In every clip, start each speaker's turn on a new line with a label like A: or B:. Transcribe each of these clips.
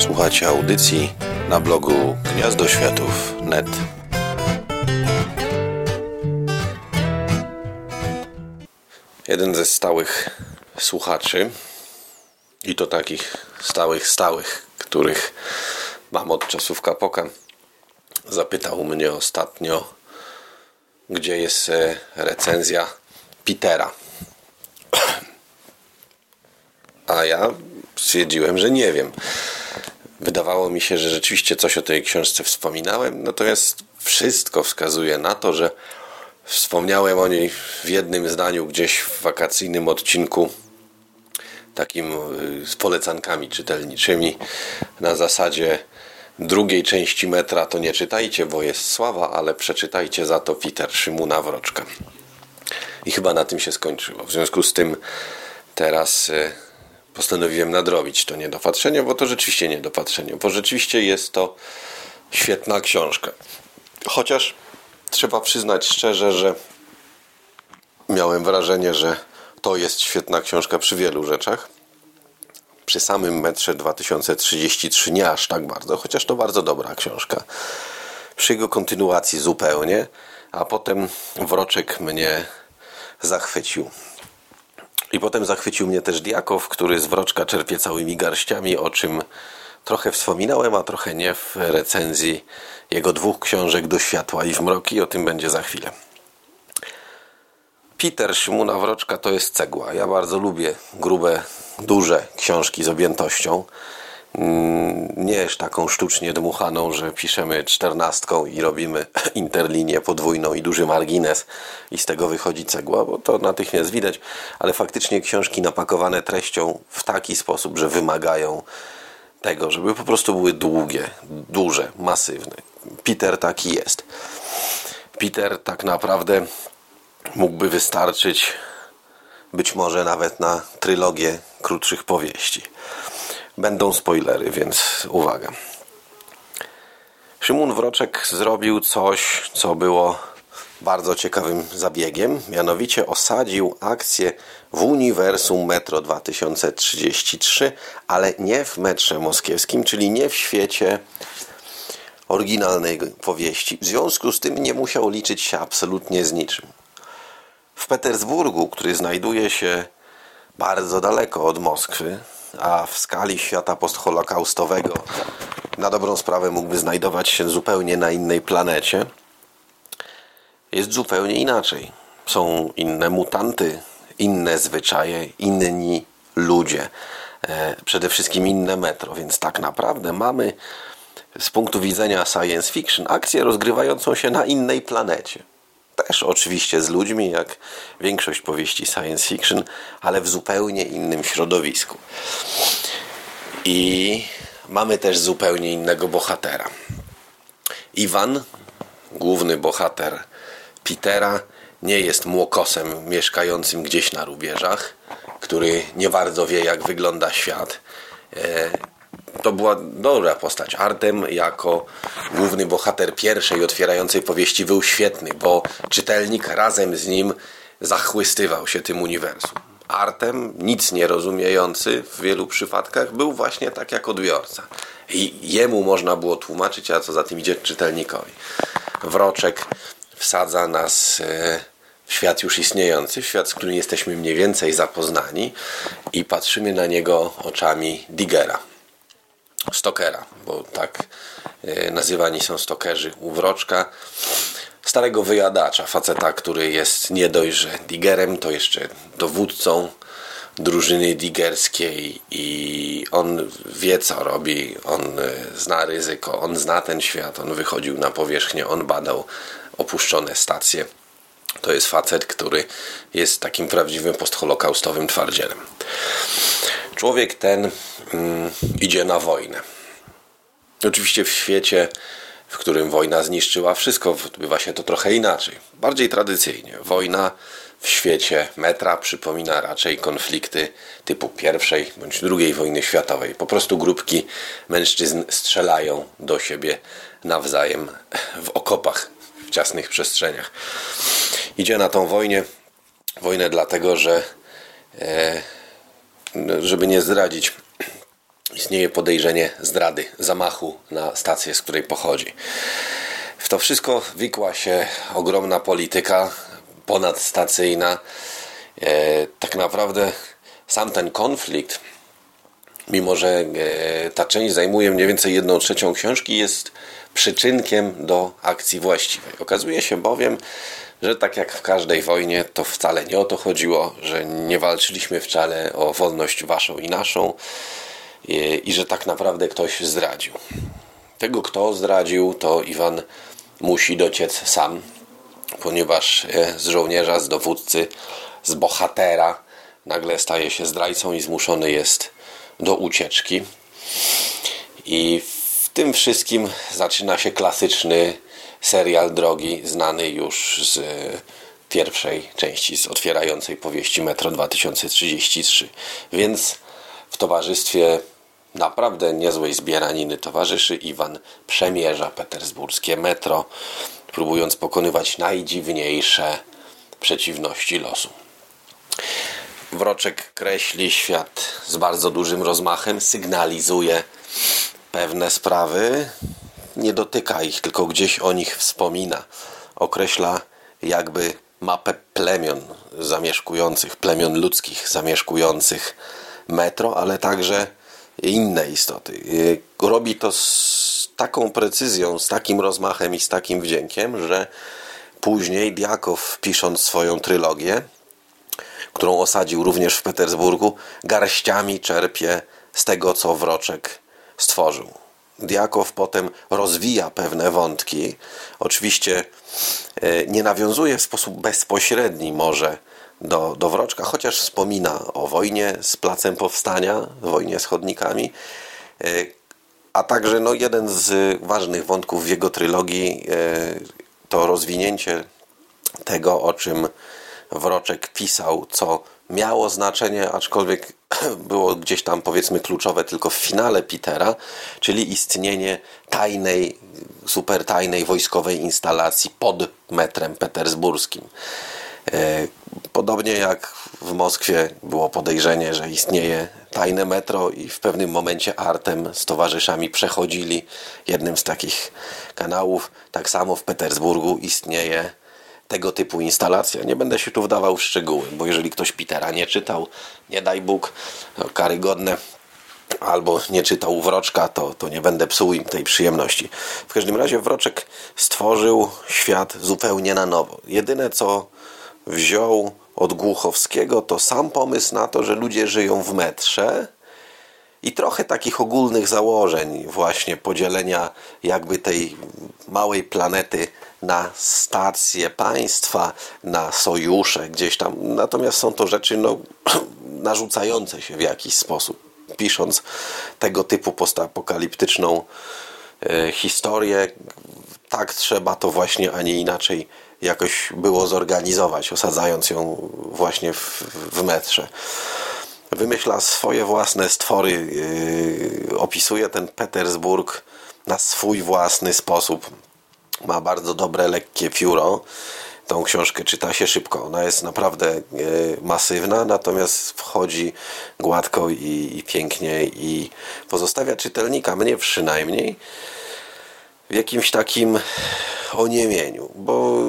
A: Słuchacie audycji na blogu gniazdoświatów.net. Jeden ze stałych słuchaczy, i to takich stałych, stałych, których mam od czasów kapoka, zapytał mnie ostatnio, gdzie jest e, recenzja Petera. A ja stwierdziłem, że nie wiem. Wydawało mi się, że rzeczywiście coś o tej książce wspominałem, natomiast wszystko wskazuje na to, że wspomniałem o niej w jednym zdaniu gdzieś w wakacyjnym odcinku takim y, z polecankami czytelniczymi na zasadzie drugiej części metra to nie czytajcie, bo jest sława, ale przeczytajcie za to Peter Szymuna Wroczka. I chyba na tym się skończyło. W związku z tym teraz y, postanowiłem nadrobić to niedopatrzenie, bo to rzeczywiście niedopatrzenie, bo rzeczywiście jest to świetna książka. Chociaż trzeba przyznać szczerze, że miałem wrażenie, że to jest świetna książka przy wielu rzeczach. Przy samym metrze 2033 nie aż tak bardzo, chociaż to bardzo dobra książka. Przy jego kontynuacji zupełnie, a potem Wroczek mnie zachwycił. I potem zachwycił mnie też Diakow, który z Wroczka czerpie całymi garściami, o czym trochę wspominałem, a trochę nie w recenzji jego dwóch książek Do światła i w mroki. O tym będzie za chwilę. Peter Szymuna Wroczka to jest cegła. Ja bardzo lubię grube, duże książki z objętością. Mm, nie jest taką sztucznie dmuchaną, że piszemy czternastką i robimy interlinię podwójną i duży margines i z tego wychodzi cegła, bo to natychmiast widać, ale faktycznie książki napakowane treścią w taki sposób, że wymagają tego, żeby po prostu były długie, duże, masywne. Peter taki jest. Peter tak naprawdę mógłby wystarczyć być może nawet na trylogię krótszych powieści. Będą spoilery, więc uwaga. Szymon Wroczek zrobił coś, co było bardzo ciekawym zabiegiem, mianowicie osadził akcję w uniwersum Metro 2033, ale nie w metrze moskiewskim, czyli nie w świecie oryginalnej powieści. W związku z tym nie musiał liczyć się absolutnie z niczym. W Petersburgu, który znajduje się bardzo daleko od Moskwy, a w skali świata postholokaustowego na dobrą sprawę mógłby znajdować się zupełnie na innej planecie, jest zupełnie inaczej. Są inne mutanty, inne zwyczaje, inni ludzie, e, przede wszystkim inne metro, więc tak naprawdę mamy z punktu widzenia science fiction akcję rozgrywającą się na innej planecie. Też oczywiście z ludźmi, jak większość powieści science fiction, ale w zupełnie innym środowisku. I mamy też zupełnie innego bohatera. Iwan, główny bohater Petera, nie jest młokosem mieszkającym gdzieś na rubieżach, który nie bardzo wie, jak wygląda świat. To była dobra postać. Artem jako główny bohater pierwszej otwierającej powieści był świetny, bo czytelnik razem z nim zachłystywał się tym uniwersum. Artem, nic nie rozumiejący w wielu przypadkach, był właśnie tak jak odbiorca. I jemu można było tłumaczyć, a co za tym idzie czytelnikowi. Wroczek wsadza nas e, w świat już istniejący, w świat, z którym jesteśmy mniej więcej zapoznani i patrzymy na niego oczami Digera. Stokera, bo tak e, nazywani są stokerzy u Wroczka. Starego wyjadacza, faceta, który jest nie dość, że digerem, to jeszcze dowódcą drużyny digerskiej i on wie co robi, on e, zna ryzyko, on zna ten świat, on wychodził na powierzchnię, on badał opuszczone stacje. To jest facet, który jest takim prawdziwym postholokaustowym twardzielem. Człowiek ten mm, idzie na wojnę. Oczywiście w świecie, w którym wojna zniszczyła wszystko, odbywa się to trochę inaczej. Bardziej tradycyjnie. Wojna w świecie metra przypomina raczej konflikty typu pierwszej bądź drugiej wojny światowej. Po prostu grupki mężczyzn strzelają do siebie nawzajem w okopach, w ciasnych przestrzeniach. Idzie na tą wojnę, wojnę dlatego, że e, żeby nie zdradzić istnieje podejrzenie zdrady, zamachu na stację, z której pochodzi. W to wszystko wikła się ogromna polityka ponadstacyjna. E, tak naprawdę sam ten konflikt, mimo że e, ta część zajmuje mniej więcej jedną trzecią książki, jest przyczynkiem do akcji właściwej. Okazuje się bowiem, że tak jak w każdej wojnie, to wcale nie o to chodziło, że nie walczyliśmy wcale o wolność waszą i naszą i, i że tak naprawdę ktoś zdradził. Tego, kto zdradził, to Iwan musi dociec sam, ponieważ e, z żołnierza, z dowódcy, z bohatera nagle staje się zdrajcą i zmuszony jest do ucieczki. I w tym wszystkim zaczyna się klasyczny serial drogi, znany już z pierwszej części, z otwierającej powieści Metro 2033. Więc w towarzystwie naprawdę niezłej zbieraniny towarzyszy Iwan przemierza petersburskie metro, próbując pokonywać najdziwniejsze przeciwności losu. Wroczek kreśli świat z bardzo dużym rozmachem, sygnalizuje pewne sprawy, nie dotyka ich, tylko gdzieś o nich wspomina. Określa jakby mapę plemion zamieszkujących, plemion ludzkich zamieszkujących metro, ale także inne istoty. Robi to z taką precyzją, z takim rozmachem i z takim wdziękiem, że później Diakow, pisząc swoją trylogię, którą osadził również w Petersburgu, garściami czerpie z tego, co Wroczek stworzył. Diakow potem rozwija pewne wątki. Oczywiście e, nie nawiązuje w sposób bezpośredni może do, do Wroczka, chociaż wspomina o wojnie z Placem Powstania, wojnie z chodnikami, e, a także no, jeden z ważnych wątków w jego trylogii e, to rozwinięcie tego, o czym Wroczek pisał, co miało znaczenie, aczkolwiek było gdzieś tam powiedzmy kluczowe tylko w finale Petera, czyli istnienie tajnej, super tajnej wojskowej instalacji pod metrem petersburskim. E, podobnie jak w Moskwie było podejrzenie, że istnieje tajne metro i w pewnym momencie Artem z towarzyszami przechodzili jednym z takich kanałów, tak samo w Petersburgu istnieje tego typu instalacja. Nie będę się tu wdawał w szczegóły, bo jeżeli ktoś Petera nie czytał, nie daj Bóg, no, karygodne, albo nie czytał Wroczka, to, to nie będę psuł im tej przyjemności. W każdym razie Wroczek stworzył świat zupełnie na nowo. Jedyne co wziął od Głuchowskiego to sam pomysł na to, że ludzie żyją w metrze i trochę takich ogólnych założeń właśnie podzielenia jakby tej małej planety na stacje państwa, na sojusze gdzieś tam. Natomiast są to rzeczy no, narzucające się w jakiś sposób. Pisząc tego typu postapokaliptyczną e, historię, tak trzeba to właśnie, a nie inaczej jakoś było zorganizować, osadzając ją właśnie w, w metrze. Wymyśla swoje własne stwory, yy, opisuje ten Petersburg na swój własny sposób ma bardzo dobre, lekkie pióro. Tą książkę czyta się szybko. Ona jest naprawdę e, masywna, natomiast wchodzi gładko i, i pięknie i pozostawia czytelnika, mnie przynajmniej, w jakimś takim oniemieniu, bo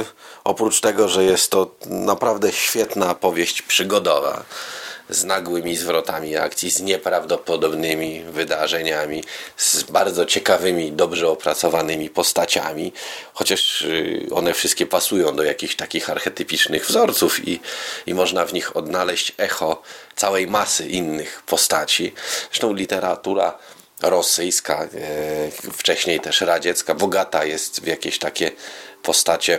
A: e, oprócz tego, że jest to naprawdę świetna powieść przygodowa, z nagłymi zwrotami akcji, z nieprawdopodobnymi wydarzeniami, z bardzo ciekawymi, dobrze opracowanymi postaciami, chociaż y, one wszystkie pasują do jakichś takich archetypicznych wzorców i, i można w nich odnaleźć echo całej masy innych postaci. Zresztą literatura rosyjska, e, wcześniej też radziecka, bogata jest w jakieś takie postacie,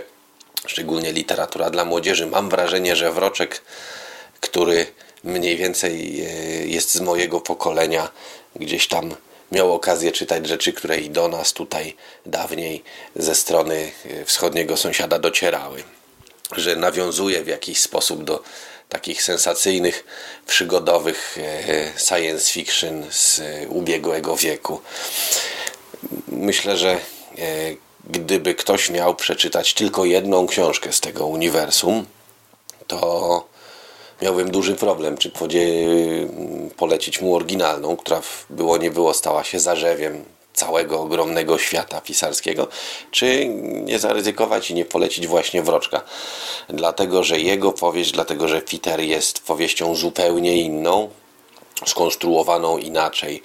A: szczególnie literatura dla młodzieży. Mam wrażenie, że Wroczek, który mniej więcej e, jest z mojego pokolenia, gdzieś tam miał okazję czytać rzeczy, które i do nas tutaj dawniej ze strony e, wschodniego sąsiada docierały. Że nawiązuje w jakiś sposób do takich sensacyjnych, przygodowych e, science fiction z ubiegłego wieku. Myślę, że gdyby ktoś miał przeczytać tylko jedną książkę z tego uniwersum, to miałbym duży problem, czy polecić mu oryginalną, która było nie było stała się zarzewiem całego ogromnego świata pisarskiego, czy nie zaryzykować i nie polecić właśnie Wroczka. Dlatego, że jego powieść, dlatego, że Peter jest powieścią zupełnie inną, skonstruowaną inaczej,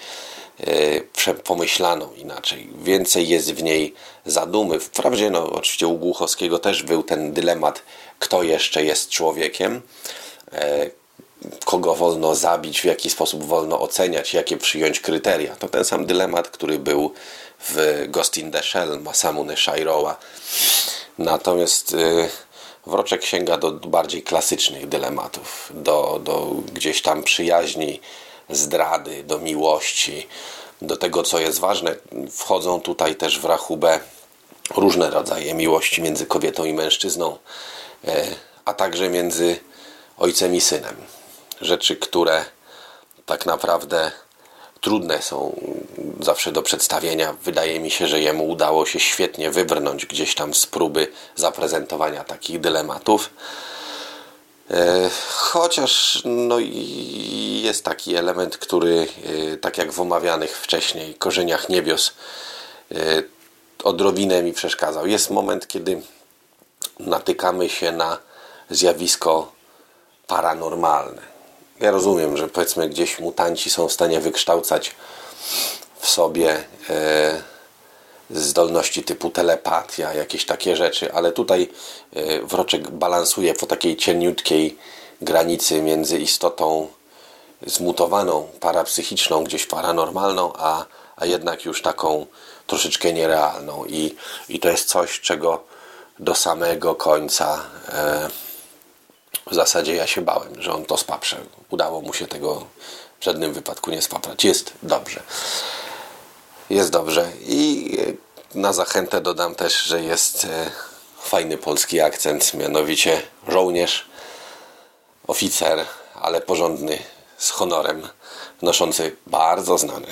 A: e, pomyślaną inaczej. Więcej jest w niej zadumy. Wprawdzie, no, oczywiście u Głuchowskiego też był ten dylemat, kto jeszcze jest człowiekiem, kogo wolno zabić, w jaki sposób wolno oceniać, jakie przyjąć kryteria. To ten sam dylemat, który był w Ghost in the Shell Masamune Shairoa. Natomiast yy, Wroczek sięga do bardziej klasycznych dylematów, do, do gdzieś tam przyjaźni, zdrady, do miłości, do tego, co jest ważne. Wchodzą tutaj też w rachubę różne rodzaje miłości między kobietą i mężczyzną, y, a także między ojcem i synem rzeczy, które tak naprawdę trudne są zawsze do przedstawienia. Wydaje mi się, że jemu udało się świetnie wybrnąć gdzieś tam z próby zaprezentowania takich dylematów. E, chociaż no, jest taki element, który, e, tak jak w omawianych wcześniej korzeniach niebios, e, odrobinę mi przeszkadzał. Jest moment, kiedy natykamy się na zjawisko paranormalne ja rozumiem, że powiedzmy gdzieś mutanci są w stanie wykształcać w sobie e, zdolności typu telepatia, jakieś takie rzeczy, ale tutaj e, Wroczek balansuje po takiej cieniutkiej granicy między istotą zmutowaną, parapsychiczną, gdzieś paranormalną, a, a jednak już taką troszeczkę nierealną. I, i to jest coś, czego do samego końca e, w zasadzie ja się bałem, że on to spaprze. Udało mu się tego w żadnym wypadku nie spaprać. Jest dobrze. Jest dobrze. I na zachętę dodam też, że jest e, fajny polski akcent, mianowicie żołnierz, oficer, ale porządny, z honorem, noszący bardzo znane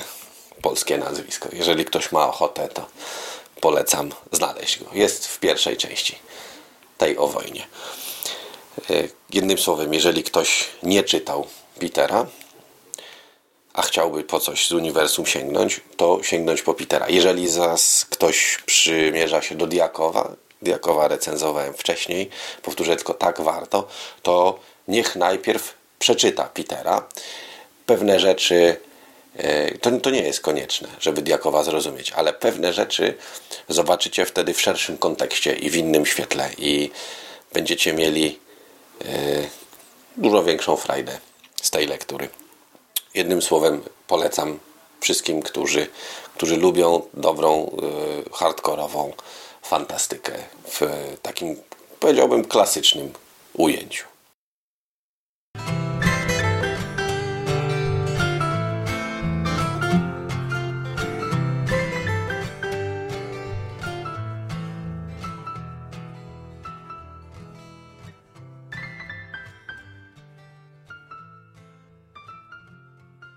A: polskie nazwisko. Jeżeli ktoś ma ochotę, to polecam znaleźć go. Jest w pierwszej części tej o wojnie. E, jednym słowem, jeżeli ktoś nie czytał Petera, a chciałby po coś z uniwersum sięgnąć, to sięgnąć po Petera. Jeżeli zaś ktoś przymierza się do Diakowa, Diakowa recenzowałem wcześniej, powtórzę tylko tak warto, to niech najpierw przeczyta Petera. Pewne rzeczy, e, to, to nie jest konieczne, żeby Diakowa zrozumieć, ale pewne rzeczy zobaczycie wtedy w szerszym kontekście i w innym świetle i będziecie mieli dużo większą frajdę z tej lektury. Jednym słowem polecam wszystkim, którzy, którzy lubią dobrą, e, hardkorową fantastykę w takim, powiedziałbym, klasycznym ujęciu.